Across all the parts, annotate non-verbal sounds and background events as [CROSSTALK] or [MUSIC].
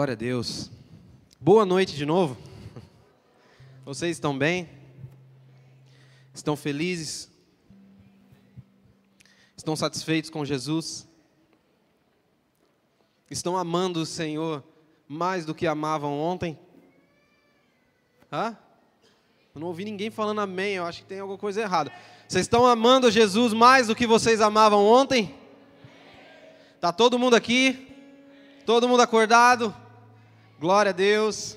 Glória a Deus. Boa noite de novo. Vocês estão bem? Estão felizes? Estão satisfeitos com Jesus? Estão amando o Senhor mais do que amavam ontem? Hã? Eu não ouvi ninguém falando amém, eu acho que tem alguma coisa errada. Vocês estão amando Jesus mais do que vocês amavam ontem? Tá todo mundo aqui? Todo mundo acordado? Glória a Deus.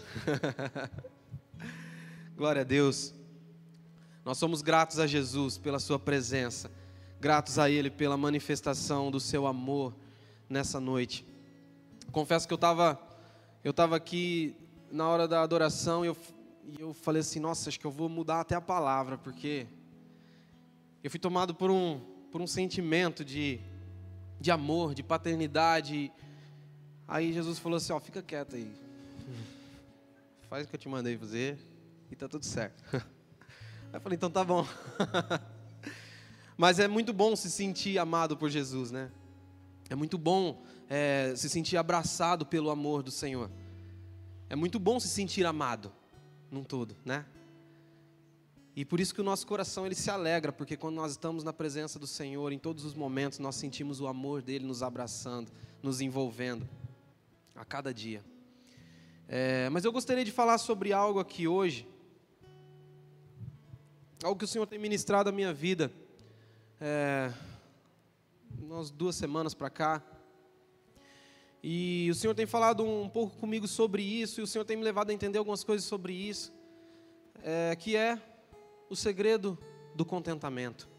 [LAUGHS] Glória a Deus. Nós somos gratos a Jesus pela Sua presença, gratos a Ele pela manifestação do Seu amor nessa noite. Confesso que eu estava eu tava aqui na hora da adoração e eu, eu falei assim: nossa, acho que eu vou mudar até a palavra, porque eu fui tomado por um, por um sentimento de, de amor, de paternidade. Aí Jesus falou assim: ó, fica quieto aí. Faz o que eu te mandei fazer e tá tudo certo. [LAUGHS] Aí eu falei: então tá bom. [LAUGHS] Mas é muito bom se sentir amado por Jesus, né? É muito bom é, se sentir abraçado pelo amor do Senhor. É muito bom se sentir amado num todo, né? E por isso que o nosso coração ele se alegra, porque quando nós estamos na presença do Senhor, em todos os momentos nós sentimos o amor dele nos abraçando, nos envolvendo a cada dia. É, mas eu gostaria de falar sobre algo aqui hoje, algo que o Senhor tem ministrado à minha vida, é, umas duas semanas para cá. E o Senhor tem falado um pouco comigo sobre isso, e o Senhor tem me levado a entender algumas coisas sobre isso, é, que é o segredo do contentamento.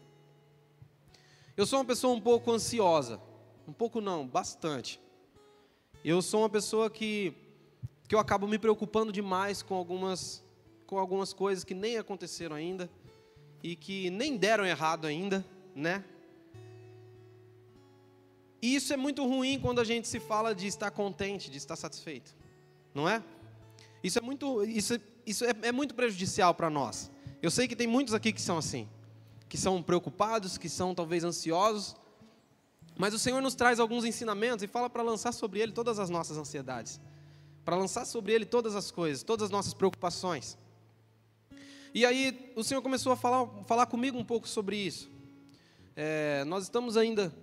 Eu sou uma pessoa um pouco ansiosa, um pouco não, bastante. Eu sou uma pessoa que, que eu acabo me preocupando demais com algumas, com algumas coisas que nem aconteceram ainda e que nem deram errado ainda, né? E isso é muito ruim quando a gente se fala de estar contente, de estar satisfeito, não é? Isso é muito, isso, isso é, é muito prejudicial para nós. Eu sei que tem muitos aqui que são assim, que são preocupados, que são talvez ansiosos, mas o Senhor nos traz alguns ensinamentos e fala para lançar sobre Ele todas as nossas ansiedades, para lançar sobre Ele todas as coisas, todas as nossas preocupações. E aí o Senhor começou a falar, falar comigo um pouco sobre isso. É, nós estamos ainda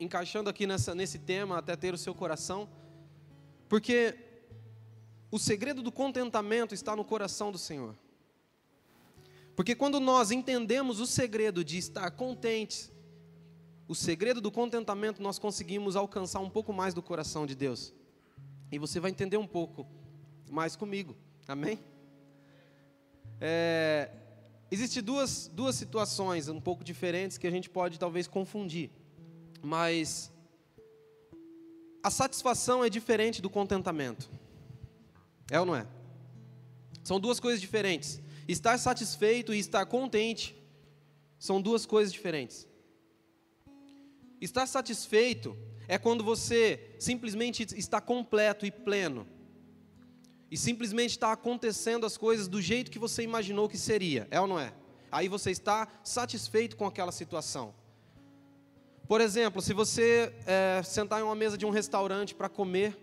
encaixando aqui nessa, nesse tema até ter o seu coração, porque o segredo do contentamento está no coração do Senhor. Porque quando nós entendemos o segredo de estar contentes, o segredo do contentamento, nós conseguimos alcançar um pouco mais do coração de Deus. E você vai entender um pouco mais comigo. Amém? É, Existem duas, duas situações um pouco diferentes que a gente pode talvez confundir. Mas a satisfação é diferente do contentamento. É ou não é? São duas coisas diferentes. Estar satisfeito e estar contente são duas coisas diferentes. Estar satisfeito é quando você simplesmente está completo e pleno. E simplesmente está acontecendo as coisas do jeito que você imaginou que seria. É ou não é? Aí você está satisfeito com aquela situação. Por exemplo, se você é, sentar em uma mesa de um restaurante para comer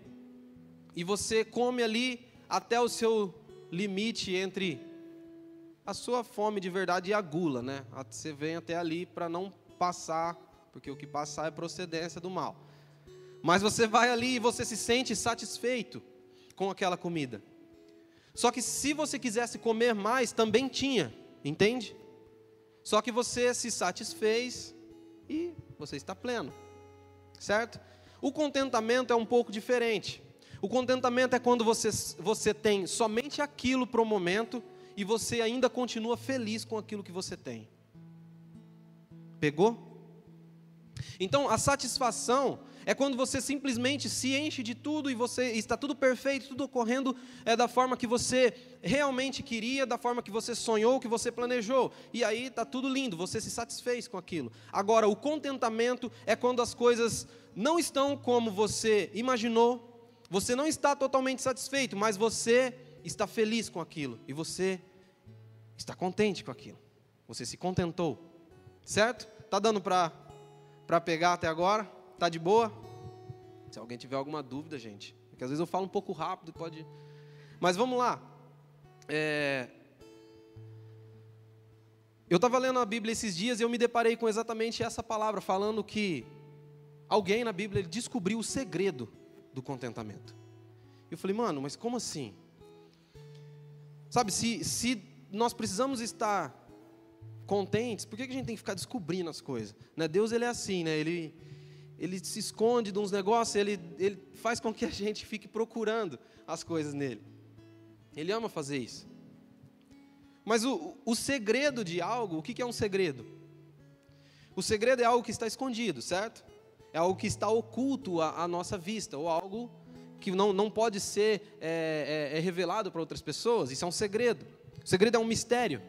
e você come ali até o seu limite entre a sua fome de verdade e a gula, né? Você vem até ali para não passar, porque o que passar é procedência do mal. Mas você vai ali e você se sente satisfeito com aquela comida. Só que se você quisesse comer mais, também tinha, entende? Só que você se satisfez e você está pleno, certo? O contentamento é um pouco diferente. O contentamento é quando você, você tem somente aquilo para o momento e você ainda continua feliz com aquilo que você tem. Pegou? Então, a satisfação é quando você simplesmente se enche de tudo e você está tudo perfeito, tudo ocorrendo é da forma que você realmente queria, da forma que você sonhou, que você planejou. E aí está tudo lindo, você se satisfez com aquilo. Agora, o contentamento é quando as coisas não estão como você imaginou, você não está totalmente satisfeito, mas você está feliz com aquilo e você está contente com aquilo. Você se contentou. Certo? Tá dando para para pegar até agora? Tá de boa? Se alguém tiver alguma dúvida, gente, Porque às vezes eu falo um pouco rápido, pode. Mas vamos lá. É... Eu estava lendo a Bíblia esses dias e eu me deparei com exatamente essa palavra, falando que alguém na Bíblia descobriu o segredo do contentamento. Eu falei, mano, mas como assim? Sabe, se, se nós precisamos estar contentes, por que, a gente tem que ficar descobrindo as coisas? Né? Deus ele é assim, né? ele, ele se esconde de uns negócios, ele, ele faz com que a gente fique procurando as coisas nele. Ele ama fazer isso. Mas o, o segredo de algo, o que, que é um segredo? O segredo é algo que está escondido, certo? É algo que está oculto à, à nossa vista, ou algo que não, não pode ser é, é, é revelado para outras pessoas. Isso é um segredo. O segredo é um mistério,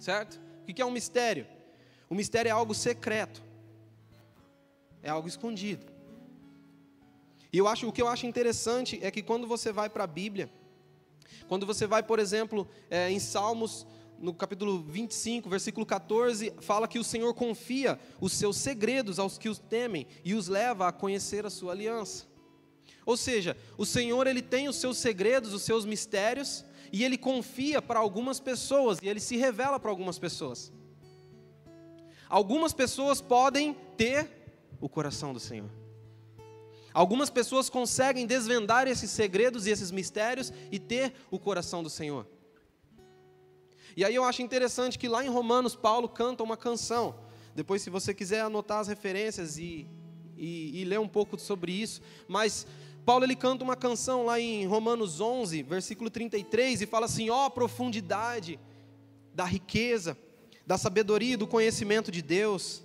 certo? O que é um mistério? O mistério é algo secreto, é algo escondido. E eu acho, o que eu acho interessante é que quando você vai para a Bíblia, quando você vai, por exemplo, é, em Salmos, no capítulo 25, versículo 14, fala que o Senhor confia os seus segredos aos que os temem e os leva a conhecer a sua aliança. Ou seja, o Senhor ele tem os seus segredos, os seus mistérios, e ele confia para algumas pessoas e ele se revela para algumas pessoas. Algumas pessoas podem ter o coração do Senhor. Algumas pessoas conseguem desvendar esses segredos e esses mistérios e ter o coração do Senhor. E aí eu acho interessante que lá em Romanos Paulo canta uma canção. Depois, se você quiser anotar as referências e, e, e ler um pouco sobre isso, mas Paulo ele canta uma canção lá em Romanos 11, versículo 33, e fala assim: ó oh, profundidade da riqueza, da sabedoria e do conhecimento de Deus.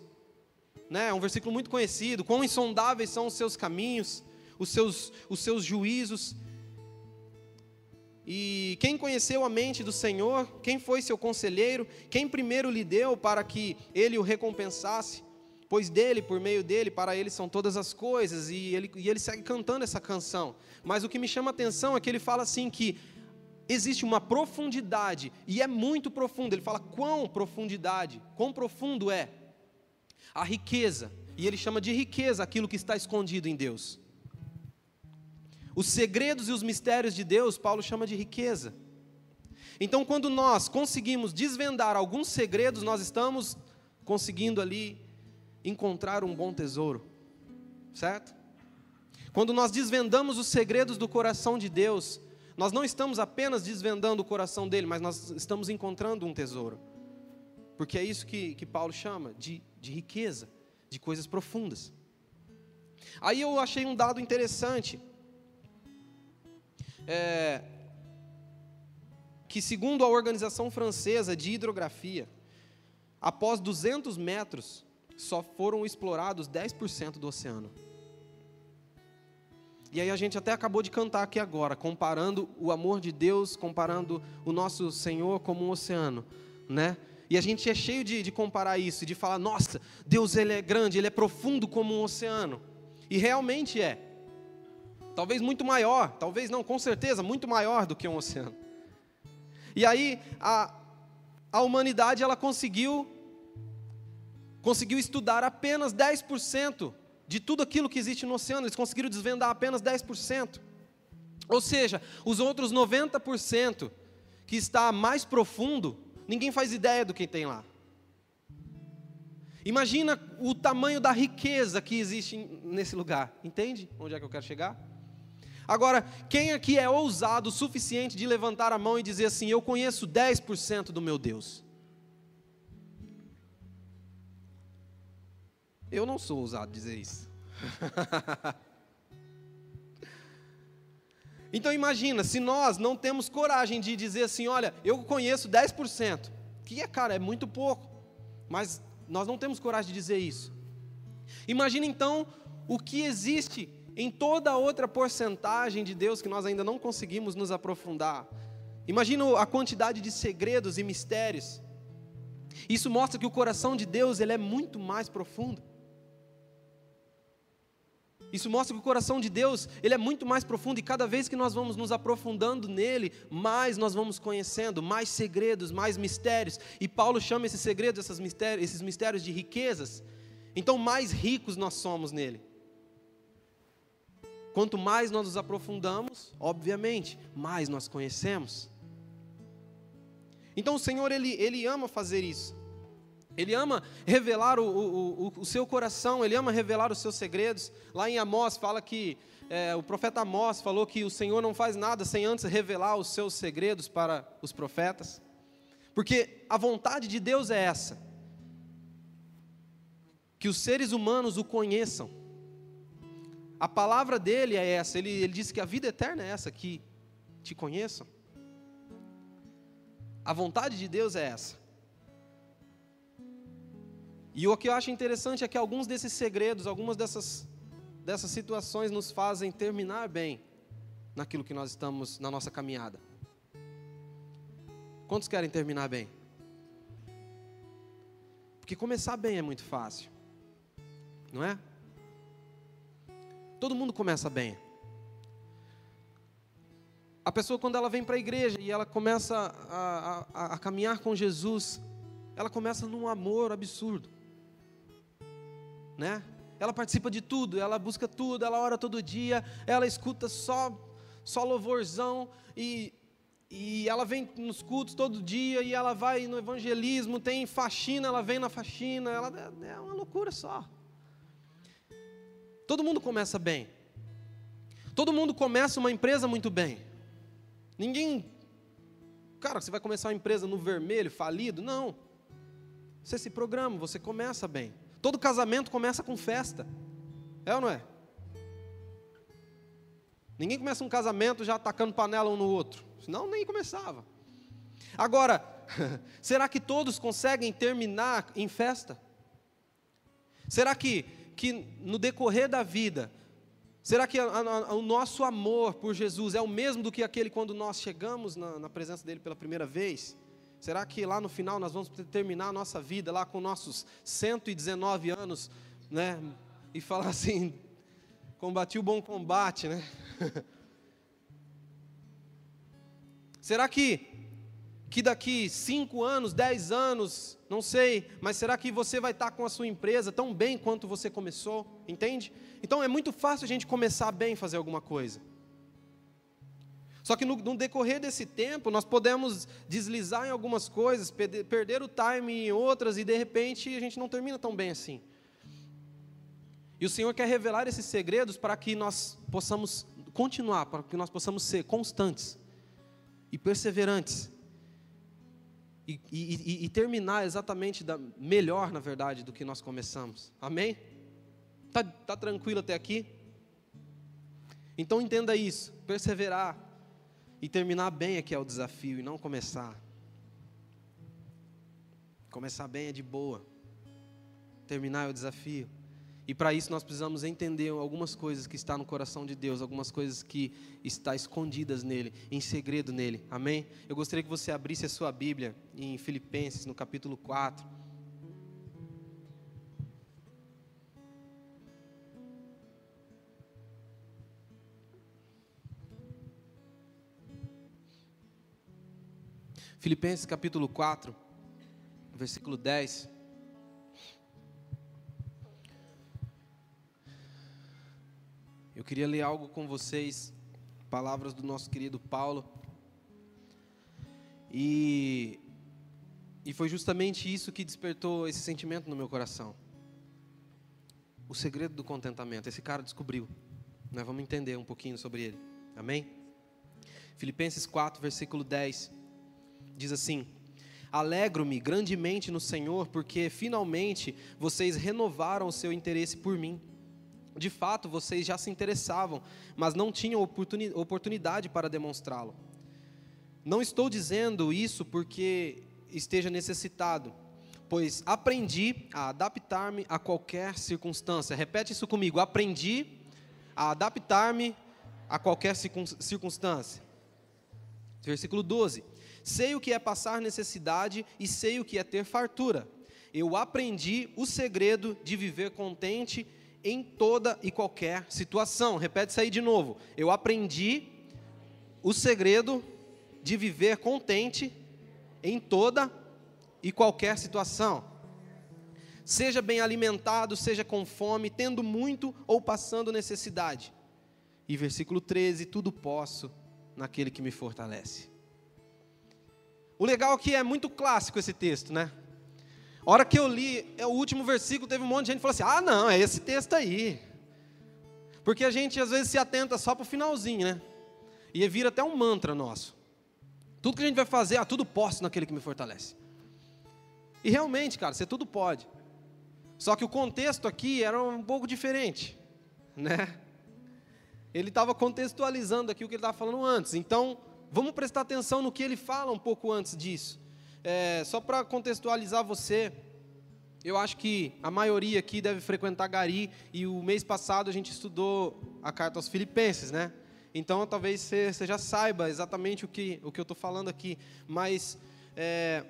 Né? É um versículo muito conhecido. Quão insondáveis são os seus caminhos, os seus, os seus juízos. E quem conheceu a mente do Senhor? Quem foi seu conselheiro? Quem primeiro lhe deu para que ele o recompensasse? Pois dele, por meio dele, para ele são todas as coisas, e ele, e ele segue cantando essa canção. Mas o que me chama a atenção é que ele fala assim que existe uma profundidade, e é muito profundo. Ele fala quão profundidade, quão profundo é a riqueza, e ele chama de riqueza aquilo que está escondido em Deus. Os segredos e os mistérios de Deus, Paulo chama de riqueza. Então, quando nós conseguimos desvendar alguns segredos, nós estamos conseguindo ali encontrar um bom tesouro, certo? Quando nós desvendamos os segredos do coração de Deus, nós não estamos apenas desvendando o coração dele, mas nós estamos encontrando um tesouro. Porque é isso que, que Paulo chama de, de riqueza, de coisas profundas. Aí eu achei um dado interessante. É, que segundo a organização francesa de hidrografia, após 200 metros só foram explorados 10% do oceano. E aí a gente até acabou de cantar aqui agora, comparando o amor de Deus, comparando o nosso Senhor como um oceano, né? E a gente é cheio de, de comparar isso, de falar, nossa, Deus ele é grande, ele é profundo como um oceano. E realmente é. Talvez muito maior, talvez não, com certeza, muito maior do que um oceano. E aí a, a humanidade ela conseguiu conseguiu estudar apenas 10% de tudo aquilo que existe no oceano, eles conseguiram desvendar apenas 10%. Ou seja, os outros 90% que está mais profundo, ninguém faz ideia do que tem lá. Imagina o tamanho da riqueza que existe nesse lugar, entende? Onde é que eu quero chegar? Agora, quem aqui é ousado o suficiente de levantar a mão e dizer assim: Eu conheço 10% do meu Deus? Eu não sou ousado dizer isso. [LAUGHS] então imagina, se nós não temos coragem de dizer assim, olha, eu conheço 10%, que é, cara, é muito pouco, mas nós não temos coragem de dizer isso. Imagina então o que existe em toda outra porcentagem de Deus que nós ainda não conseguimos nos aprofundar. Imagina a quantidade de segredos e mistérios. Isso mostra que o coração de Deus ele é muito mais profundo. Isso mostra que o coração de Deus, ele é muito mais profundo e cada vez que nós vamos nos aprofundando nele, mais nós vamos conhecendo, mais segredos, mais mistérios. E Paulo chama esses segredos, esses mistérios, esses mistérios de riquezas. Então, mais ricos nós somos nele. Quanto mais nós nos aprofundamos, obviamente, mais nós conhecemos. Então o Senhor, Ele, ele ama fazer isso. Ele ama revelar o, o, o, o seu coração, Ele ama revelar os seus segredos. Lá em Amós fala que, é, o profeta Amós falou que o Senhor não faz nada sem antes revelar os seus segredos para os profetas. Porque a vontade de Deus é essa: que os seres humanos o conheçam. A palavra dele é essa, ele, ele disse que a vida eterna é essa, que te conheçam. A vontade de Deus é essa. E o que eu acho interessante é que alguns desses segredos, algumas dessas, dessas situações nos fazem terminar bem naquilo que nós estamos na nossa caminhada. Quantos querem terminar bem? Porque começar bem é muito fácil, não é? Todo mundo começa bem. A pessoa, quando ela vem para a igreja e ela começa a, a, a caminhar com Jesus, ela começa num amor absurdo né? Ela participa de tudo, ela busca tudo, ela ora todo dia, ela escuta só só louvorzão e e ela vem nos cultos todo dia e ela vai no evangelismo, tem faxina, ela vem na faxina, ela é, é uma loucura só. Todo mundo começa bem. Todo mundo começa uma empresa muito bem. Ninguém Cara, você vai começar uma empresa no vermelho, falido? Não. Você se programa, você começa bem. Todo casamento começa com festa. É ou não é? Ninguém começa um casamento já atacando panela um no outro. Senão nem começava. Agora, [LAUGHS] será que todos conseguem terminar em festa? Será que, que no decorrer da vida, será que a, a, o nosso amor por Jesus é o mesmo do que aquele quando nós chegamos na, na presença dele pela primeira vez? Será que lá no final nós vamos terminar a nossa vida lá com nossos 119 anos, né? E falar assim, combati o bom combate, né? [LAUGHS] será que que daqui cinco anos, dez anos, não sei, mas será que você vai estar com a sua empresa tão bem quanto você começou? Entende? Então é muito fácil a gente começar bem fazer alguma coisa. Só que no, no, decorrer desse tempo, nós podemos deslizar em algumas coisas, perder, perder o time em outras, e de repente a gente não termina tão bem assim. E o Senhor quer revelar esses segredos para que nós possamos continuar, para que nós possamos ser constantes e perseverantes. E, e, e, terminar exatamente da, melhor, na verdade, do que nós começamos. Amém? Está tá tranquilo até aqui? Então entenda isso, perseverar, e terminar bem é que é o desafio, e não começar. Começar bem é de boa. Terminar é o desafio. E para isso nós precisamos entender algumas coisas que está no coração de Deus, algumas coisas que está escondidas nele, em segredo nele. Amém? Eu gostaria que você abrisse a sua Bíblia em Filipenses, no capítulo 4. Filipenses capítulo 4, versículo 10. Eu queria ler algo com vocês, palavras do nosso querido Paulo. E, e foi justamente isso que despertou esse sentimento no meu coração. O segredo do contentamento. Esse cara descobriu. Nós vamos entender um pouquinho sobre ele. Amém? Filipenses 4, versículo 10 diz assim: Alegro-me grandemente no Senhor, porque finalmente vocês renovaram o seu interesse por mim. De fato, vocês já se interessavam, mas não tinham oportunidade para demonstrá-lo. Não estou dizendo isso porque esteja necessitado, pois aprendi a adaptar-me a qualquer circunstância. Repete isso comigo: aprendi a adaptar-me a qualquer circunstância. Versículo 12: Sei o que é passar necessidade e sei o que é ter fartura. Eu aprendi o segredo de viver contente em toda e qualquer situação. Repete isso aí de novo. Eu aprendi o segredo de viver contente em toda e qualquer situação. Seja bem alimentado, seja com fome, tendo muito ou passando necessidade. E versículo 13: Tudo posso naquele que me fortalece. O legal aqui é muito clássico esse texto, né? A hora que eu li é o último versículo, teve um monte de gente que falou assim: ah, não, é esse texto aí. Porque a gente às vezes se atenta só para o finalzinho, né? E vira até um mantra nosso. Tudo que a gente vai fazer, ah, tudo posso naquele que me fortalece. E realmente, cara, você tudo pode. Só que o contexto aqui era um pouco diferente, né? Ele estava contextualizando aqui o que ele estava falando antes. Então, vamos prestar atenção no que ele fala um pouco antes disso. É, só para contextualizar você, eu acho que a maioria aqui deve frequentar Gari e o mês passado a gente estudou a carta aos Filipenses, né? Então talvez você, já saiba exatamente o que, o que eu estou falando aqui, mas é,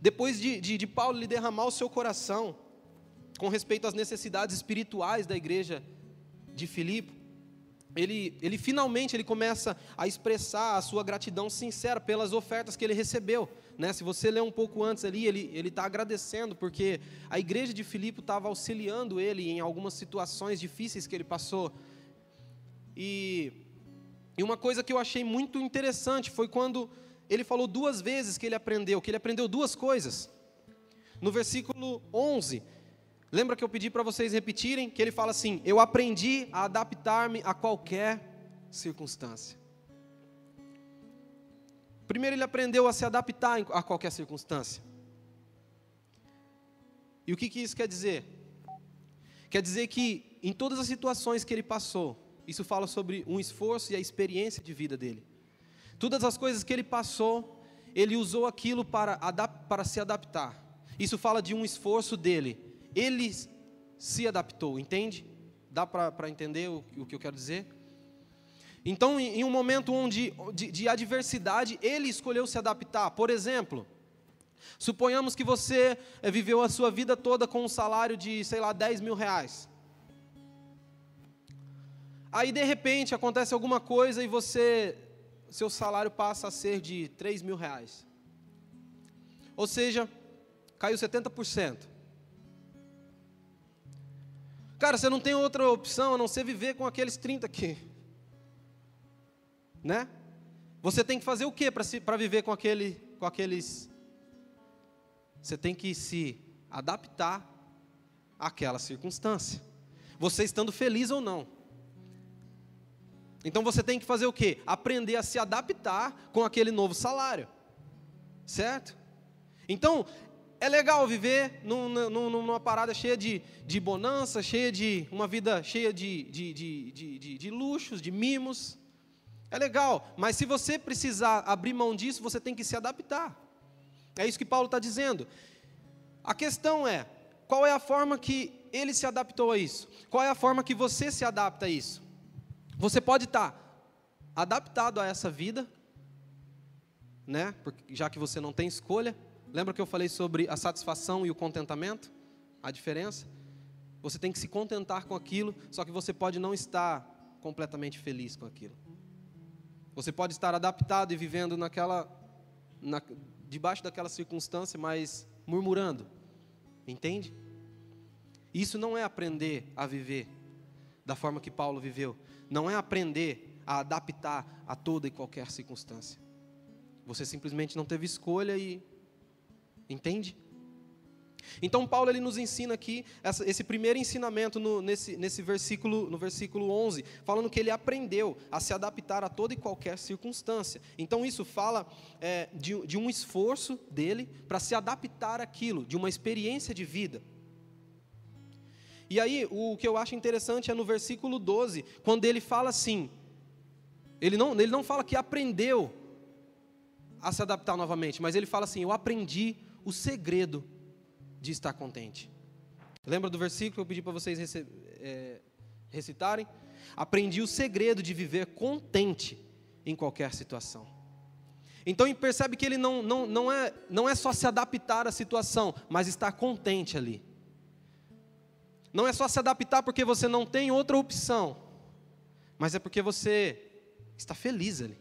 depois de, de, de Paulo lhe derramar o seu coração com respeito às necessidades espirituais da igreja de Filipe, ele, ele finalmente ele começa a expressar a sua gratidão sincera pelas ofertas que ele recebeu. Né? Se você ler um pouco antes ali, ele está agradecendo, porque a igreja de Filipe estava auxiliando ele em algumas situações difíceis que ele passou. E, e uma coisa que eu achei muito interessante foi quando ele falou duas vezes que ele aprendeu, que ele aprendeu duas coisas. No versículo 11, Lembra que eu pedi para vocês repetirem? Que ele fala assim: Eu aprendi a adaptar-me a qualquer circunstância. Primeiro, ele aprendeu a se adaptar a qualquer circunstância. E o que, que isso quer dizer? Quer dizer que em todas as situações que ele passou, isso fala sobre um esforço e a experiência de vida dele. Todas as coisas que ele passou, ele usou aquilo para, para se adaptar. Isso fala de um esforço dele ele se adaptou, entende? Dá para entender o, o, que eu quero dizer? Então, em, em um momento onde, de, de adversidade, ele escolheu se adaptar. Por exemplo, suponhamos que você é, viveu a sua vida toda com um salário de, sei lá, 10 mil reais. Aí, de repente, acontece alguma coisa e você, seu salário passa a ser de 3 mil reais. Ou seja, caiu 70%. Cara, você não tem outra opção a não ser viver com aqueles 30 aqui. Né? Você tem que fazer o que para viver com, aquele, com aqueles. Você tem que se adaptar àquela circunstância. Você estando feliz ou não. Então você tem que fazer o que? Aprender a se adaptar com aquele novo salário. Certo? Então, é legal viver numa, numa parada cheia de, de bonança, cheia de uma vida cheia de, de, de, de, de luxos, de mimos. É legal, mas se você precisar abrir mão disso, você tem que se adaptar. É isso que Paulo está dizendo. A questão é: qual é a forma que ele se adaptou a isso? Qual é a forma que você se adapta a isso? Você pode estar adaptado a essa vida, né? já que você não tem escolha, Lembra que eu falei sobre a satisfação e o contentamento? A diferença? Você tem que se contentar com aquilo, só que você pode não estar completamente feliz com aquilo. Você pode estar adaptado e vivendo naquela, na, debaixo daquela circunstância, mas murmurando. Entende? Isso não é aprender a viver da forma que Paulo viveu. Não é aprender a adaptar a toda e qualquer circunstância. Você simplesmente não teve escolha e Entende? Então Paulo ele nos ensina aqui essa, esse primeiro ensinamento no, nesse, nesse versículo, no versículo 11, falando que ele aprendeu a se adaptar a toda e qualquer circunstância. Então isso fala é, de, de um esforço dele para se adaptar àquilo, de uma experiência de vida. E aí o que eu acho interessante é no versículo 12, quando ele fala assim, ele não, ele não fala que aprendeu a se adaptar novamente, mas ele fala assim: Eu aprendi o segredo de estar contente. Lembra do versículo que eu pedi para vocês é, recitarem? Aprendi o segredo de viver contente em qualquer situação. Então percebe que ele não, não, não, é, não é só se adaptar à situação, mas estar contente ali. Não é só se adaptar porque você não tem outra opção, mas é porque você está feliz ali.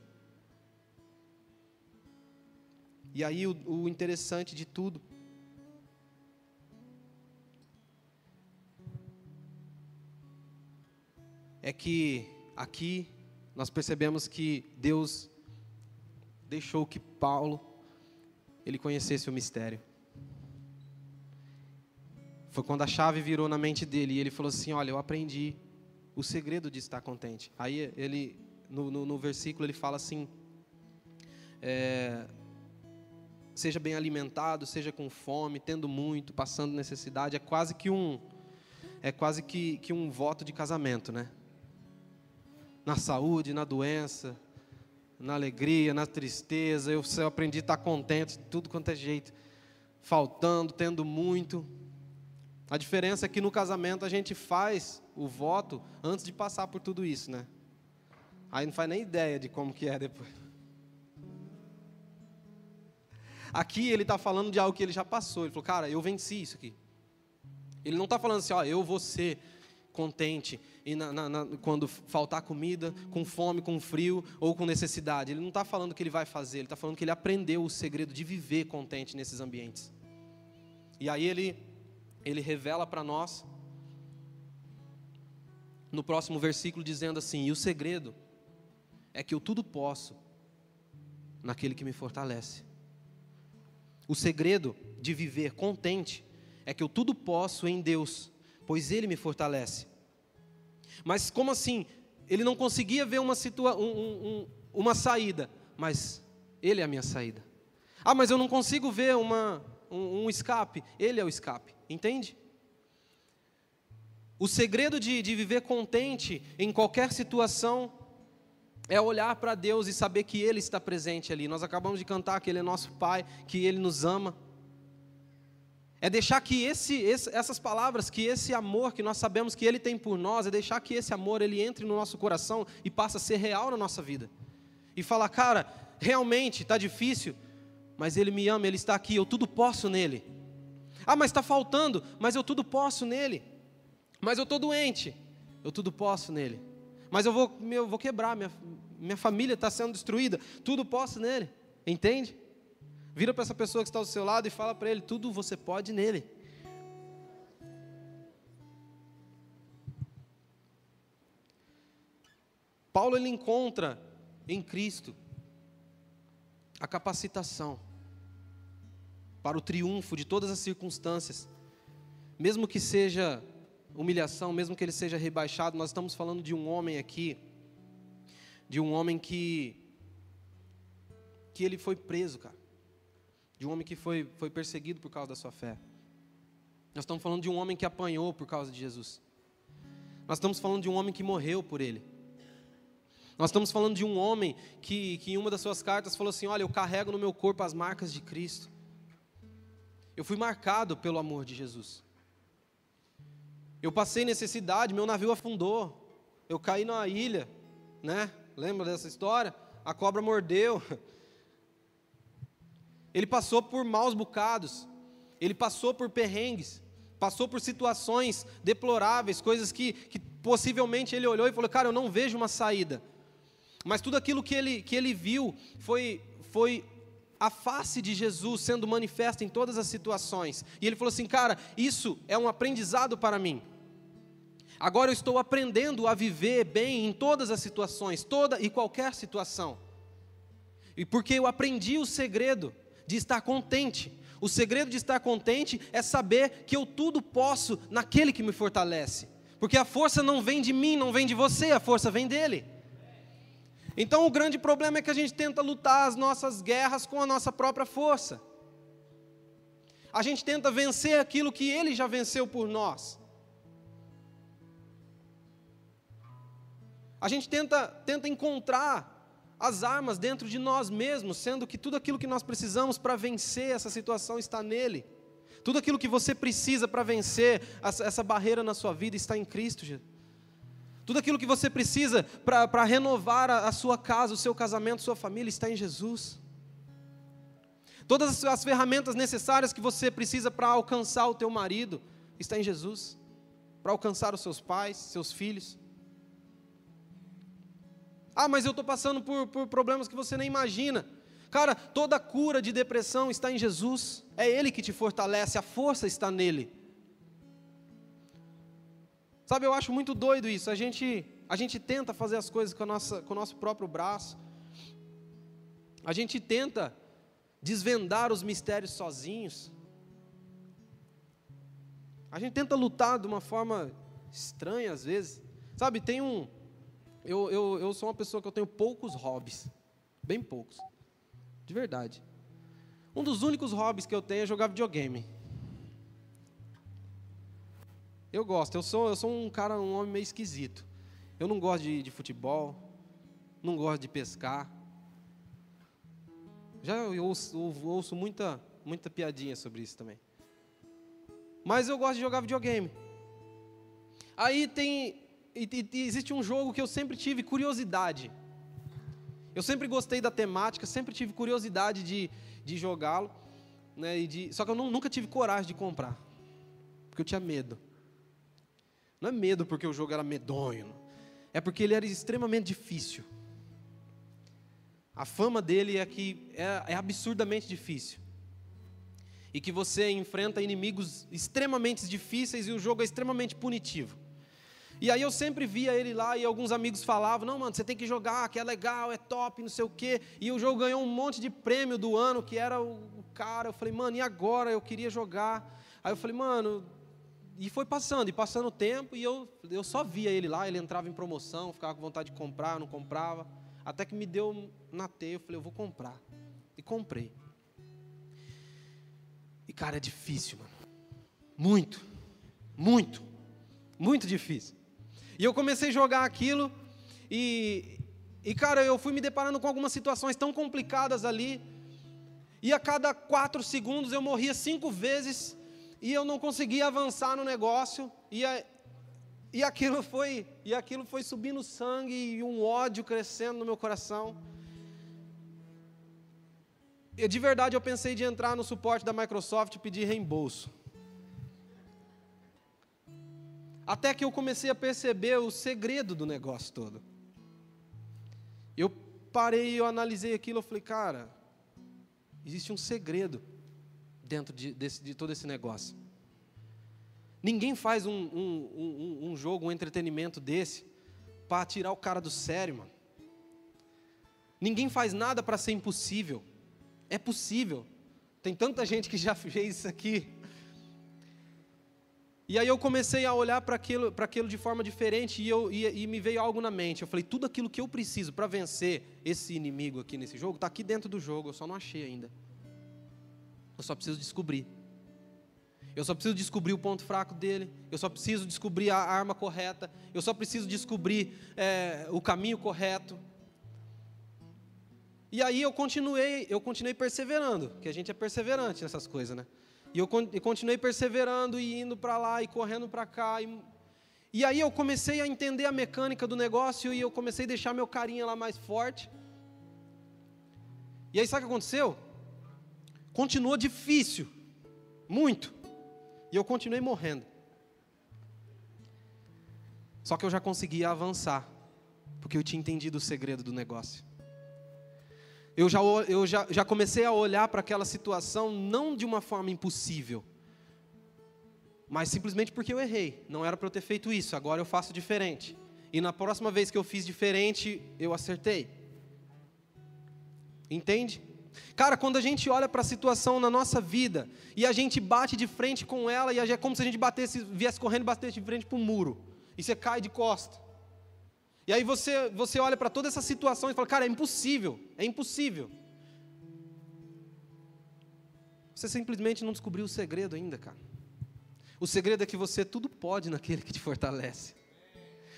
E aí o, o interessante de tudo é que aqui nós percebemos que Deus deixou que Paulo ele conhecesse o mistério. Foi quando a chave virou na mente dele e ele falou assim: Olha, eu aprendi o segredo de estar contente. Aí ele, no, no, no versículo, ele fala assim: é, Seja bem alimentado, seja com fome, tendo muito, passando necessidade. É quase que um, é quase que, que um voto de casamento, né? Na saúde, na doença, na alegria, na tristeza. Eu, eu aprendi a estar contente tudo quanto é jeito. Faltando, tendo muito. A diferença é que no casamento a gente faz o voto antes de passar por tudo isso, né? Aí não faz nem ideia de como que é depois. Aqui ele está falando de algo que ele já passou. Ele falou, cara, eu venci isso aqui. Ele não está falando assim, ó, eu vou ser contente e na, na, na, quando faltar comida, com fome, com frio ou com necessidade. Ele não está falando que ele vai fazer. Ele está falando que ele aprendeu o segredo de viver contente nesses ambientes. E aí ele ele revela para nós no próximo versículo dizendo assim: "E o segredo é que eu tudo posso naquele que me fortalece". O segredo de viver contente é que eu tudo posso em Deus, pois Ele me fortalece. Mas como assim? Ele não conseguia ver uma, situa um, um, uma saída, mas Ele é a minha saída. Ah, mas eu não consigo ver uma, um, um escape. Ele é o escape, entende? O segredo de, de viver contente em qualquer situação é olhar para Deus e saber que Ele está presente ali. Nós acabamos de cantar que Ele é nosso Pai, que Ele nos ama. É deixar que esse, esse, essas palavras, que esse amor que nós sabemos que Ele tem por nós, é deixar que esse amor ele entre no nosso coração e passe a ser real na nossa vida. E falar, cara, realmente está difícil, mas Ele me ama, Ele está aqui, eu tudo posso nele. Ah, mas está faltando, mas eu tudo posso nele. Mas eu estou doente, eu tudo posso nele. Mas eu vou, eu vou quebrar, minha, minha família está sendo destruída, tudo posso nele. Entende? Vira para essa pessoa que está ao seu lado e fala para ele: tudo você pode nele. Paulo ele encontra em Cristo a capacitação para o triunfo de todas as circunstâncias, mesmo que seja humilhação, mesmo que ele seja rebaixado, nós estamos falando de um homem aqui, de um homem que que ele foi preso, cara de um homem que foi, foi perseguido por causa da sua fé. Nós estamos falando de um homem que apanhou por causa de Jesus. Nós estamos falando de um homem que morreu por ele. Nós estamos falando de um homem que, que em uma das suas cartas falou assim: Olha, eu carrego no meu corpo as marcas de Cristo. Eu fui marcado pelo amor de Jesus. Eu passei necessidade, meu navio afundou. Eu caí numa ilha, né? Lembra dessa história? A cobra mordeu. [LAUGHS] Ele passou por maus bocados, ele passou por perrengues, passou por situações deploráveis, coisas que, que possivelmente ele olhou e falou: Cara, eu não vejo uma saída. Mas tudo aquilo que ele, que ele viu foi, foi a face de Jesus sendo manifesta em todas as situações. E ele falou assim: Cara, isso é um aprendizado para mim. Agora eu estou aprendendo a viver bem em todas as situações, toda e qualquer situação. E porque eu aprendi o segredo de estar contente. O segredo de estar contente é saber que eu tudo posso naquele que me fortalece. Porque a força não vem de mim, não vem de você, a força vem dele. Então o grande problema é que a gente tenta lutar as nossas guerras com a nossa própria força. A gente tenta vencer aquilo que ele já venceu por nós. A gente tenta, tenta encontrar as armas dentro de nós mesmos, sendo que tudo aquilo que nós precisamos para vencer essa situação está nele. Tudo aquilo que você precisa para vencer essa barreira na sua vida está em Cristo. Tudo aquilo que você precisa para renovar a, a sua casa, o seu casamento, sua família está em Jesus. Todas as ferramentas necessárias que você precisa para alcançar o teu marido está em Jesus. Para alcançar os seus pais, seus filhos. Ah, mas eu estou passando por, por problemas que você nem imagina. Cara, toda cura de depressão está em Jesus. É Ele que te fortalece, a força está nele. Sabe, eu acho muito doido isso. A gente, a gente tenta fazer as coisas com, a nossa, com o nosso próprio braço, a gente tenta desvendar os mistérios sozinhos, a gente tenta lutar de uma forma estranha às vezes. Sabe, tem um. Eu, eu, eu sou uma pessoa que eu tenho poucos hobbies. Bem poucos. De verdade. Um dos únicos hobbies que eu tenho é jogar videogame. Eu gosto, eu sou, eu sou um cara, um homem meio esquisito. Eu não gosto de, de futebol, não gosto de pescar. Já eu ouço, ouço muita, muita piadinha sobre isso também. Mas eu gosto de jogar videogame. Aí tem. E, e, existe um jogo que eu sempre tive curiosidade. Eu sempre gostei da temática, sempre tive curiosidade de, de jogá-lo. Né, de, só que eu não, nunca tive coragem de comprar. Porque eu tinha medo. Não é medo porque o jogo era medonho. É porque ele era extremamente difícil. A fama dele é que é, é absurdamente difícil e que você enfrenta inimigos extremamente difíceis e o jogo é extremamente punitivo. E aí eu sempre via ele lá e alguns amigos falavam: "Não, mano, você tem que jogar, que é legal, é top, não sei o quê". E o jogo ganhou um monte de prêmio do ano, que era o cara. Eu falei: "Mano, e agora? Eu queria jogar". Aí eu falei: "Mano, e foi passando, e passando o tempo, e eu, eu só via ele lá, ele entrava em promoção, ficava com vontade de comprar, não comprava. Até que me deu na teia, eu falei, eu vou comprar. E comprei. E cara, é difícil, mano. Muito, muito, muito difícil. E eu comecei a jogar aquilo e, e cara, eu fui me deparando com algumas situações tão complicadas ali. E a cada quatro segundos eu morria cinco vezes e eu não conseguia avançar no negócio. E, a, e aquilo foi e aquilo foi subindo sangue e um ódio crescendo no meu coração de verdade eu pensei de entrar no suporte da Microsoft e pedir reembolso. Até que eu comecei a perceber o segredo do negócio todo. Eu parei, eu analisei aquilo, eu falei, cara, existe um segredo dentro de, desse, de todo esse negócio. Ninguém faz um, um, um, um jogo, um entretenimento desse para tirar o cara do sério, mano. Ninguém faz nada para ser impossível. É possível. Tem tanta gente que já [LAUGHS] fez isso aqui. E aí eu comecei a olhar para aquilo, aquilo de forma diferente e, eu, e, e, me veio algo na mente. Eu falei, tudo aquilo que eu preciso para vencer esse inimigo aqui nesse jogo, está aqui dentro do jogo, eu só não achei ainda. Eu só preciso descobrir. Eu só preciso descobrir o ponto fraco dele. Eu só preciso descobrir a arma correta. Eu só preciso descobrir é, o caminho correto. E aí eu continuei, eu continuei perseverando, que a gente é perseverante nessas coisas, né? E eu, continuei perseverando e indo para lá e correndo para cá. E, e aí eu comecei a entender a mecânica do negócio e eu comecei a deixar meu carinha lá mais forte. E aí sabe o que aconteceu? Continuou difícil, muito. E eu continuei morrendo. Só que eu já conseguia avançar, porque eu tinha entendido o segredo do negócio eu já, eu já, já comecei a olhar para aquela situação não de uma forma impossível, mas simplesmente porque eu errei. Não era para eu ter feito isso, agora eu faço diferente. E na próxima vez que eu fiz diferente, eu acertei. Entende? Cara, quando a gente olha para a situação na nossa vida e a gente bate de frente com ela, e é como se a gente batesse, viesse correndo e batesse de frente para o muro, e você cai de costa. E aí você, você olha para toda essa situação e fala, cara, é impossível, é impossível. Você simplesmente não descobriu o segredo ainda, cara. O segredo é que você tudo pode naquele que te fortalece.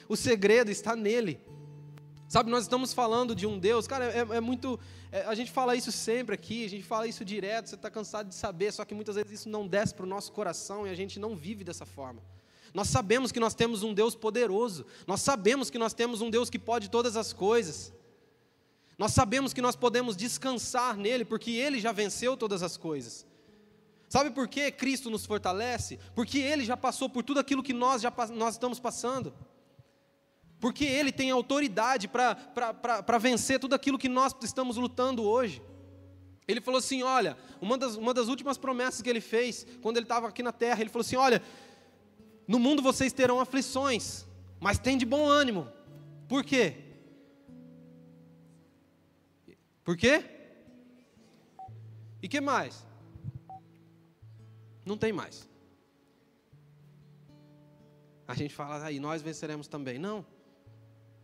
O segredo está nele. Sabe, nós estamos falando de um Deus, cara, é, é muito. É, a gente fala isso sempre aqui, a gente fala isso direto, você está cansado de saber, só que muitas vezes isso não desce para o nosso coração e a gente não vive dessa forma. Nós sabemos que nós temos um Deus poderoso. Nós sabemos que nós temos um Deus que pode todas as coisas. Nós sabemos que nós podemos descansar nele, porque ele já venceu todas as coisas. Sabe por que Cristo nos fortalece? Porque ele já passou por tudo aquilo que nós já nós estamos passando. Porque ele tem autoridade para vencer tudo aquilo que nós estamos lutando hoje. Ele falou assim: olha, uma das, uma das últimas promessas que ele fez, quando ele estava aqui na terra, ele falou assim: olha, no mundo vocês terão aflições, mas tem de bom ânimo. Por quê? Por quê? E que mais? Não tem mais. A gente fala aí, nós venceremos também. Não.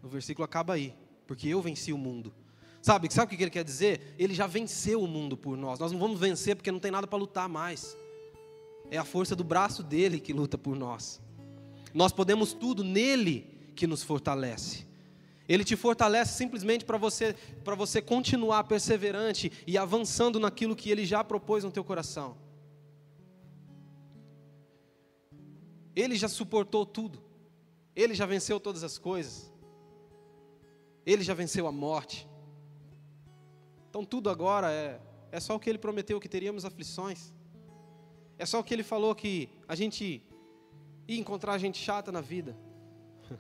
O versículo acaba aí, porque eu venci o mundo. Sabe, sabe o que ele quer dizer? Ele já venceu o mundo por nós. Nós não vamos vencer porque não tem nada para lutar mais. É a força do braço dele que luta por nós. Nós podemos tudo nele que nos fortalece. Ele te fortalece simplesmente para você, para você continuar perseverante e avançando naquilo que ele já propôs no teu coração. Ele já suportou tudo. Ele já venceu todas as coisas. Ele já venceu a morte. Então tudo agora é, é só o que ele prometeu que teríamos aflições. É só o que ele falou que a gente ia encontrar gente chata na vida. [LAUGHS]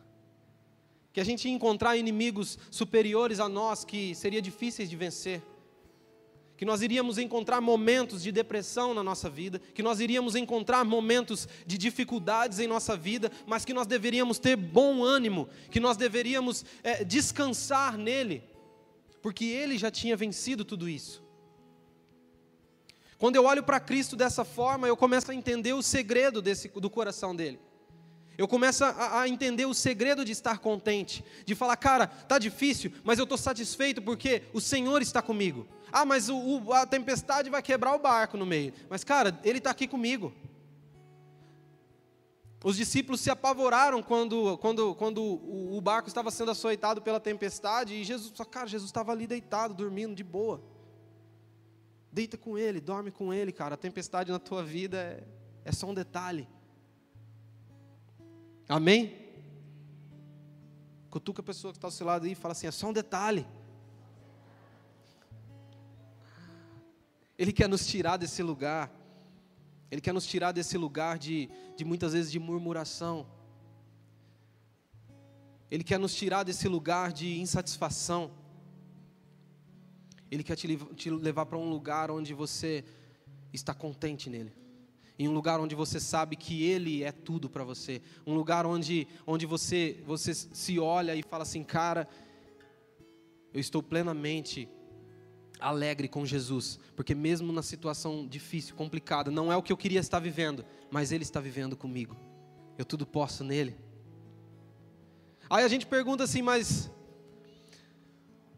Que a gente ia encontrar inimigos superiores a nós que seria difíceis de vencer. Que nós iríamos encontrar momentos de depressão na nossa vida, que nós iríamos encontrar momentos de dificuldades em nossa vida, mas que nós deveríamos ter bom ânimo, que nós deveríamos é, descansar nele, porque ele já tinha vencido tudo isso. Quando eu olho para Cristo dessa forma, eu começo a entender o segredo desse, do coração dele. Eu começo a, a, entender o segredo de estar contente, de falar, cara, tá difícil, mas eu estou satisfeito porque o Senhor está comigo. Ah, mas o, o, a tempestade vai quebrar o barco no meio. Mas, cara, Ele está aqui comigo. Os discípulos se apavoraram quando, quando, quando o, o barco estava sendo açoitado pela tempestade e Jesus, cara, Jesus estava ali deitado, dormindo de boa. Deita com Ele, dorme com Ele, cara. A tempestade na tua vida é, é só um detalhe. Amém? Cutuca a pessoa que está ao seu lado aí e fala assim: é só um detalhe. Ele quer nos tirar desse lugar. Ele quer nos tirar desse lugar de, de muitas vezes de murmuração. Ele quer nos tirar desse lugar de insatisfação. Ele quer te, te levar para um lugar onde você está contente nele em um lugar onde você sabe que Ele é tudo para você, um lugar onde, onde você, você se olha e fala assim, cara, eu estou plenamente alegre com Jesus, porque mesmo na situação difícil, complicada, não é o que eu queria estar vivendo, mas Ele está vivendo comigo, eu tudo posso nele. Aí a gente pergunta assim, mas,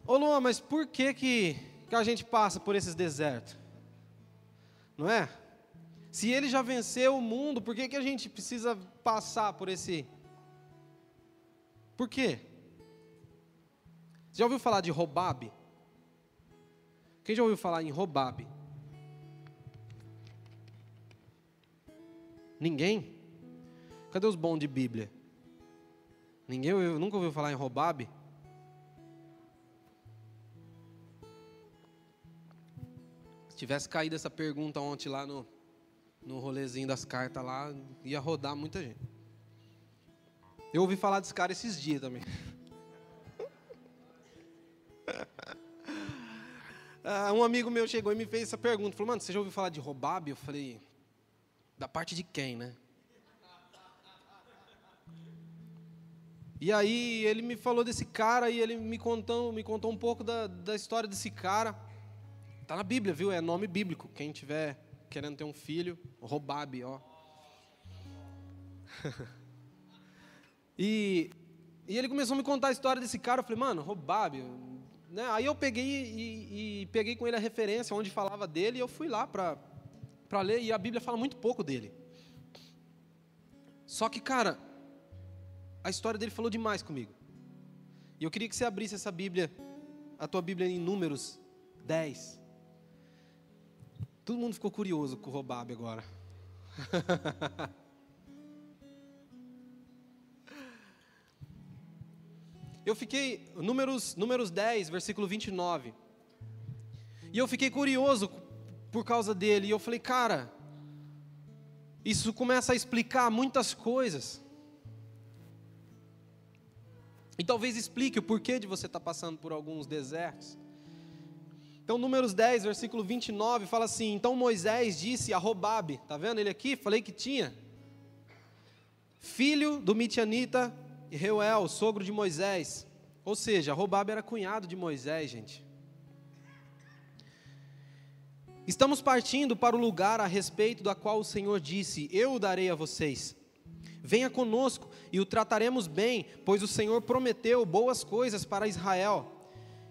ô Luan, mas por que, que, que a gente passa por esses desertos? Não é? Se ele já venceu o mundo, por que, que a gente precisa passar por esse. Por quê? Você já ouviu falar de Robabe? Quem já ouviu falar em Robabe? Ninguém? Cadê os bons de Bíblia? Ninguém ouviu, nunca ouviu falar em Robabe? Se tivesse caído essa pergunta ontem lá no, no rolezinho das cartas lá, ia rodar muita gente. Eu ouvi falar desse cara esses dias também. [LAUGHS] Ah, um amigo meu chegou e me fez essa pergunta. Falou, mano, você já ouviu falar de Robabe? Eu falei, da parte de quem, né? E aí ele me falou desse cara e ele me contou, me contou um pouco da, da história desse cara. Tá na Bíblia, viu? É nome bíblico. Quem tiver querendo ter um filho, Robabe, ó. [LAUGHS] e, e ele começou a me contar a história desse cara. Eu falei, mano, Robabe. Né? Aí eu peguei e, e, peguei com ele a referência onde falava dele e eu fui lá para ler. E a Bíblia fala muito pouco dele. Só que, cara, a história dele falou demais comigo. E eu queria que você abrisse essa Bíblia, a tua Bíblia em Números 10. Todo mundo ficou curioso com o Robabe agora. [LAUGHS] eu fiquei, números, números 10, versículo 29. E eu fiquei curioso por causa dele. E eu falei, cara, isso começa a explicar muitas coisas. E talvez explique o porquê de você estar passando por alguns desertos. Então, Números 10, versículo 29, fala assim: Então Moisés disse a Robabe, está vendo ele aqui? Falei que tinha. Filho do Midianita Reuel, sogro de Moisés, Ou seja, Robabe era cunhado de Moisés, gente. Estamos partindo para o lugar a respeito da qual o Senhor disse: Eu o darei a vocês. Venha conosco e o trataremos bem, pois o Senhor prometeu boas coisas para Israel.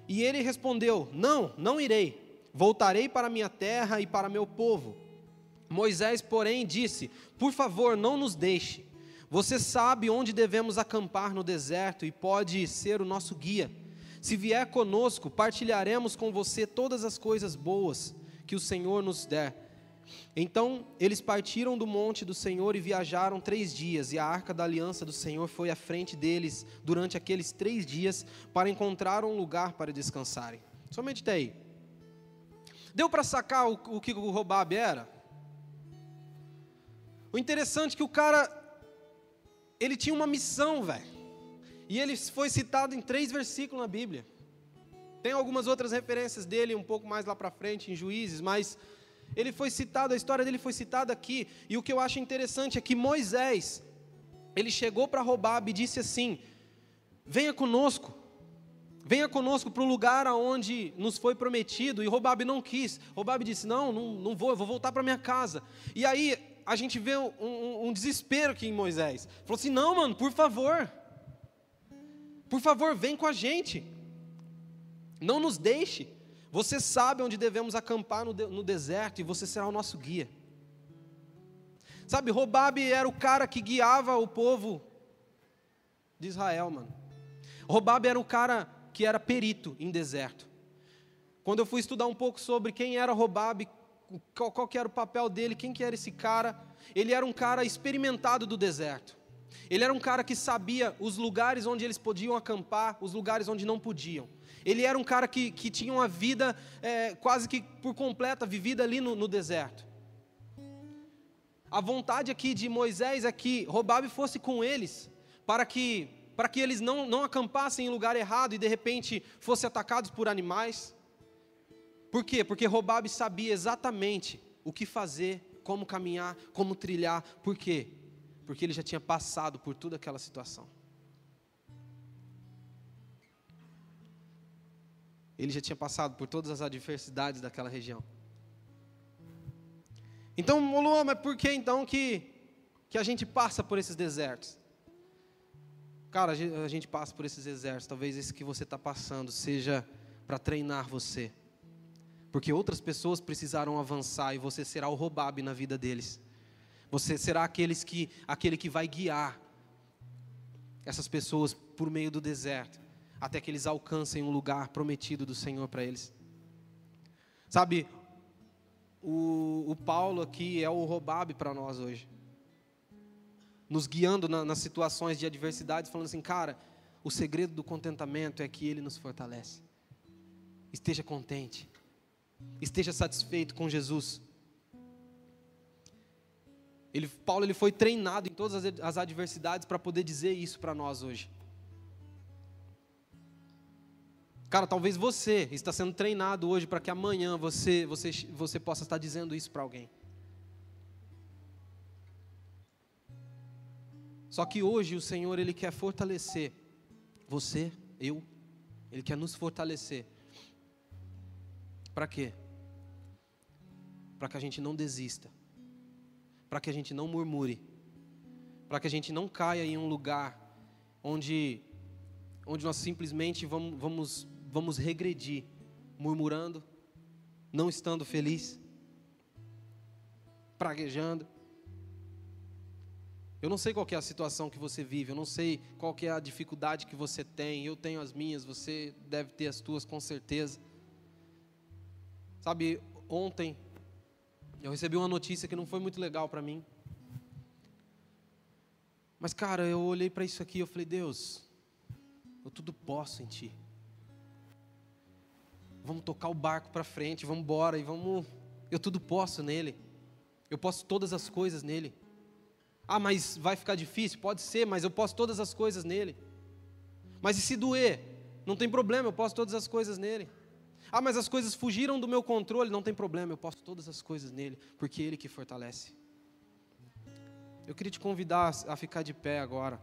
E ele respondeu: Não, não irei. Voltarei para minha terra e para meu povo. Moisés, porém, disse: Por favor, não nos deixe. Você sabe onde devemos acampar no deserto e pode ser o nosso guia. Se vier conosco, partilharemos com você todas as coisas boas que o Senhor nos der. Então eles partiram do monte do Senhor e viajaram três dias, e a arca da aliança do Senhor foi à frente deles durante aqueles três dias para encontrar um lugar para descansarem. Somente até aí. Deu para sacar o, o que o Robabe era? O interessante é que o cara ele tinha uma missão, velho. E ele foi citado em três versículos na Bíblia. Tem algumas outras referências dele um pouco mais lá para frente, em Juízes, mas ele foi citado, a história dele foi citada aqui. E o que eu acho interessante é que Moisés, ele chegou para Robabe e disse assim: Venha conosco, venha conosco para o lugar aonde nos foi prometido. E Robabe não quis. Robabe disse: Não, não, não vou, eu vou voltar para minha casa. E aí a gente vê um, um, um desespero aqui em Moisés. Falou assim: não, mano, por favor. Por favor, vem com a gente. Não nos deixe. Você sabe onde devemos acampar no, de, no deserto e você será o nosso guia. Sabe, Robabe era o cara que guiava o povo de Israel, mano. Robabe era o cara que era perito em deserto. Quando eu fui estudar um pouco sobre quem era Robabe, qual, qual que era o papel dele, quem que era esse cara. Ele era um cara experimentado do deserto. Ele era um cara que sabia os lugares onde eles podiam acampar, os lugares onde não podiam. Ele era um cara que, que tinha uma vida é, quase que por completa, vivida ali no, no deserto. A vontade aqui de Moisés é que Robabe fosse com eles, para que, para que eles não, não acampassem em lugar errado e de repente fossem atacados por animais. Por quê? Porque Robabe sabia exatamente o que fazer, como caminhar, como trilhar. Por quê? Porque ele já tinha passado por toda aquela situação. Ele já tinha passado por todas as adversidades daquela região. Então, Luan, mas por que então que, que a gente passa por esses desertos? Cara, a gente passa por esses desertos. Talvez esse que você está passando seja para treinar você porque outras pessoas precisaram avançar e você será o Robabe na vida deles. Você será aqueles que, aquele que vai guiar essas pessoas por meio do deserto, até que eles alcancem um lugar prometido do Senhor para eles. Sabe, o, o, Paulo aqui é o Robabe para nós hoje, nos guiando na, nas situações de adversidade, falando assim, cara, o segredo do contentamento é que Ele nos fortalece. Esteja contente. Esteja satisfeito com Jesus. Ele, Paulo ele foi treinado em todas as, as adversidades para poder dizer isso para nós hoje. Cara, talvez você está sendo treinado hoje para que amanhã você, você, você possa estar dizendo isso para alguém. Só que hoje o Senhor ele quer fortalecer você, eu, ele quer nos fortalecer para quê? Para que a gente não desista, para que a gente não murmure, para que a gente não caia em um lugar onde, onde nós simplesmente vamos, vamos, vamos regredir, murmurando, não estando feliz, praguejando. Eu não sei qual é a situação que você vive, eu não sei qual é a dificuldade que você tem, eu tenho as minhas, você deve ter as tuas com certeza. Sabe, ontem eu recebi uma notícia que não foi muito legal para mim. Mas, cara, eu olhei para isso aqui e eu falei: Deus, eu tudo posso em Ti. Vamos tocar o barco para frente, vamos embora e vamos. Eu tudo posso nele. Eu posso todas as coisas nele. Ah, mas vai ficar difícil? Pode ser, mas eu posso todas as coisas nele. Mas e se doer? Não tem problema, eu posso todas as coisas nele. Ah, mas as coisas fugiram do meu controle, não tem problema, eu posso todas as coisas nele, porque é ele que fortalece. Eu queria te convidar a ficar de pé agora.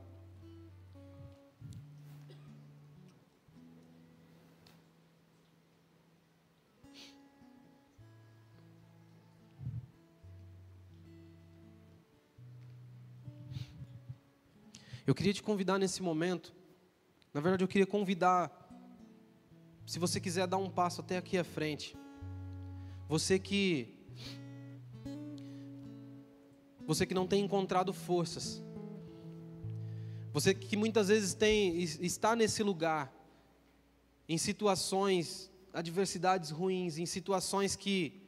Eu queria te convidar nesse momento, na verdade eu queria convidar, se você quiser dar um passo até aqui à frente, você que você que não tem encontrado forças, você que muitas vezes tem está nesse lugar, em situações, adversidades ruins, em situações que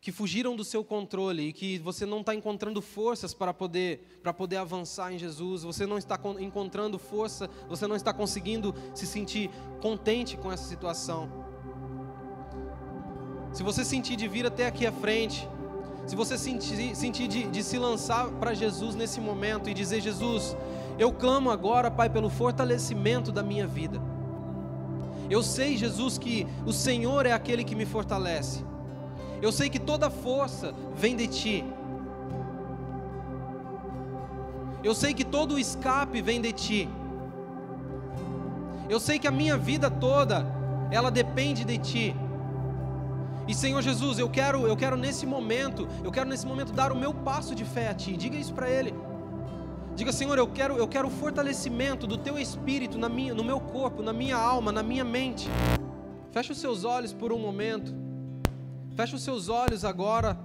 que fugiram do seu controle e que você não está encontrando forças para poder, para poder avançar em Jesus, você não está encontrando força, você não está conseguindo se sentir contente com essa situação. Se você sentir de vir até aqui à frente, se você sentir, sentir de, de se lançar para Jesus nesse momento e dizer: Jesus, eu clamo agora, Pai, pelo fortalecimento da minha vida. Eu sei, Jesus, que o Senhor é aquele que me fortalece. Eu sei que toda força vem de ti. Eu sei que todo o escape vem de ti. Eu sei que a minha vida toda ela depende de ti. E Senhor Jesus, eu quero, eu quero nesse momento, eu quero nesse momento dar o meu passo de fé a ti. Diga isso para ele. Diga, Senhor, eu quero, eu quero o fortalecimento do teu espírito na minha, no meu corpo, na minha alma, na minha mente. Feche os seus olhos por um momento. Feche os seus olhos agora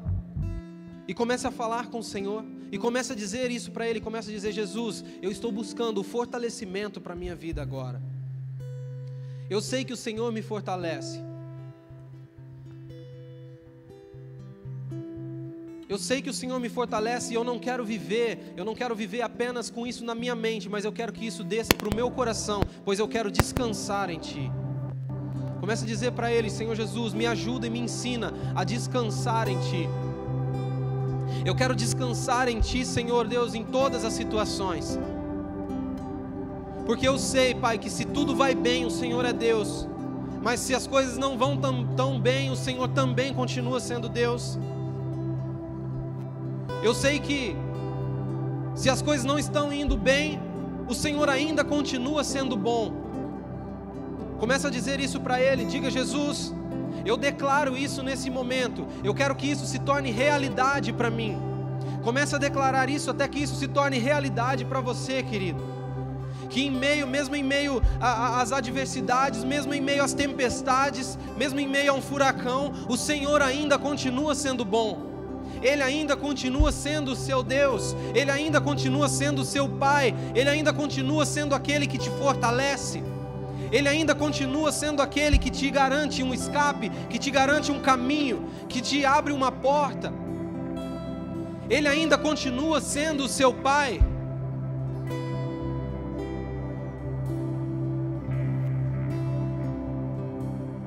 e comece a falar com o Senhor. E comece a dizer isso para Ele. Comece a dizer: Jesus, eu estou buscando o fortalecimento para a minha vida agora. Eu sei que o Senhor me fortalece. Eu sei que o Senhor me fortalece e eu não quero viver, eu não quero viver apenas com isso na minha mente, mas eu quero que isso desça para o meu coração, pois eu quero descansar em Ti. Começa a dizer para ele: Senhor Jesus, me ajuda e me ensina a descansar em Ti. Eu quero descansar em Ti, Senhor Deus, em todas as situações. Porque eu sei, Pai, que se tudo vai bem, o Senhor é Deus. Mas se as coisas não vão tão, tão bem, o Senhor também continua sendo Deus. Eu sei que se as coisas não estão indo bem, o Senhor ainda continua sendo bom. Começa a dizer isso para ele, diga Jesus, eu declaro isso nesse momento. Eu quero que isso se torne realidade para mim. Começa a declarar isso até que isso se torne realidade para você, querido. Que em meio, mesmo em meio às adversidades, mesmo em meio às tempestades, mesmo em meio a um furacão, o Senhor ainda continua sendo bom. Ele ainda continua sendo o seu Deus, Ele ainda continua sendo o seu Pai, Ele ainda continua sendo aquele que te fortalece. Ele ainda continua sendo aquele que te garante um escape, que te garante um caminho, que te abre uma porta. Ele ainda continua sendo o seu Pai.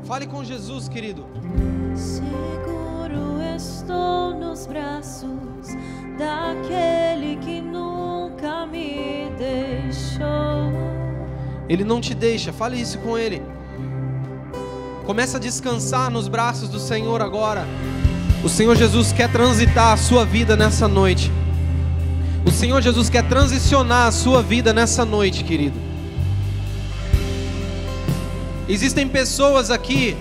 Fale com Jesus, querido. Seguro estou nos braços daquele que nunca me deixou. Ele não te deixa, fale isso com Ele. Começa a descansar nos braços do Senhor agora. O Senhor Jesus quer transitar a sua vida nessa noite. O Senhor Jesus quer transicionar a sua vida nessa noite, querido. Existem pessoas aqui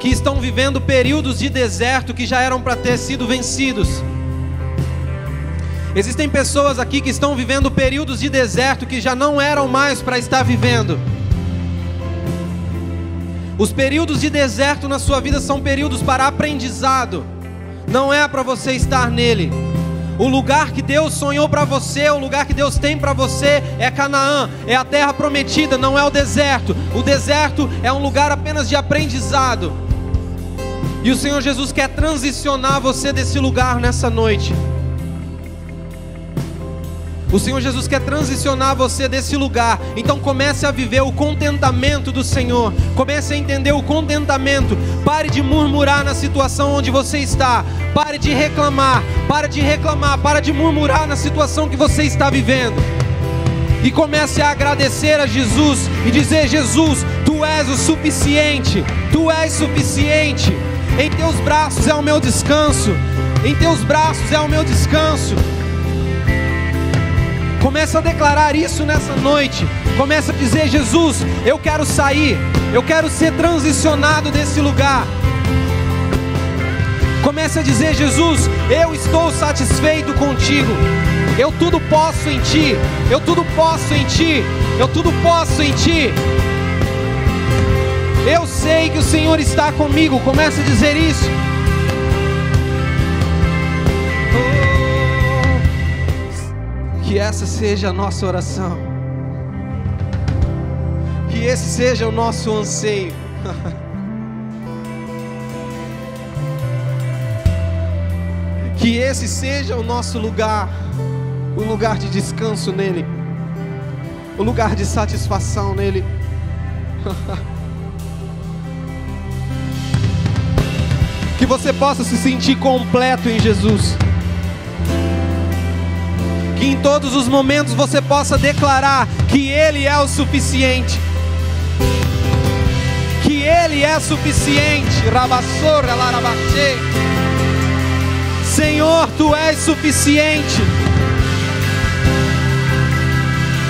que estão vivendo períodos de deserto que já eram para ter sido vencidos. Existem pessoas aqui que estão vivendo períodos de deserto que já não eram mais para estar vivendo. Os períodos de deserto na sua vida são períodos para aprendizado, não é para você estar nele. O lugar que Deus sonhou para você, o lugar que Deus tem para você é Canaã, é a terra prometida, não é o deserto. O deserto é um lugar apenas de aprendizado. E o Senhor Jesus quer transicionar você desse lugar nessa noite. O Senhor Jesus quer transicionar você desse lugar. Então comece a viver o contentamento do Senhor. Comece a entender o contentamento. Pare de murmurar na situação onde você está. Pare de reclamar. Pare de reclamar. Pare de murmurar na situação que você está vivendo. E comece a agradecer a Jesus e dizer: Jesus, tu és o suficiente. Tu és suficiente. Em teus braços é o meu descanso. Em teus braços é o meu descanso. Começa a declarar isso nessa noite. Começa a dizer: Jesus, eu quero sair, eu quero ser transicionado desse lugar. Comece a dizer: Jesus, eu estou satisfeito contigo. Eu tudo posso em Ti, eu tudo posso em Ti, eu tudo posso em Ti. Eu sei que o Senhor está comigo. Comece a dizer isso. Que essa seja a nossa oração. Que esse seja o nosso anseio. [LAUGHS] que esse seja o nosso lugar, o lugar de descanso nele, o lugar de satisfação nele. [LAUGHS] que você possa se sentir completo em Jesus. Que em todos os momentos você possa declarar que Ele é o suficiente. Que Ele é suficiente. Senhor, Tu és suficiente.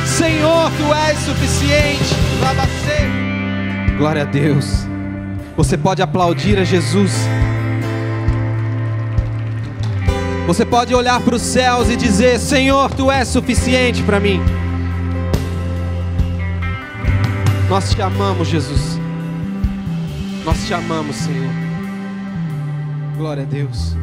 Senhor, Tu és suficiente. Glória a Deus. Você pode aplaudir a Jesus. Você pode olhar para os céus e dizer: Senhor, tu és suficiente para mim. Nós te amamos, Jesus. Nós te amamos, Senhor. Glória a Deus.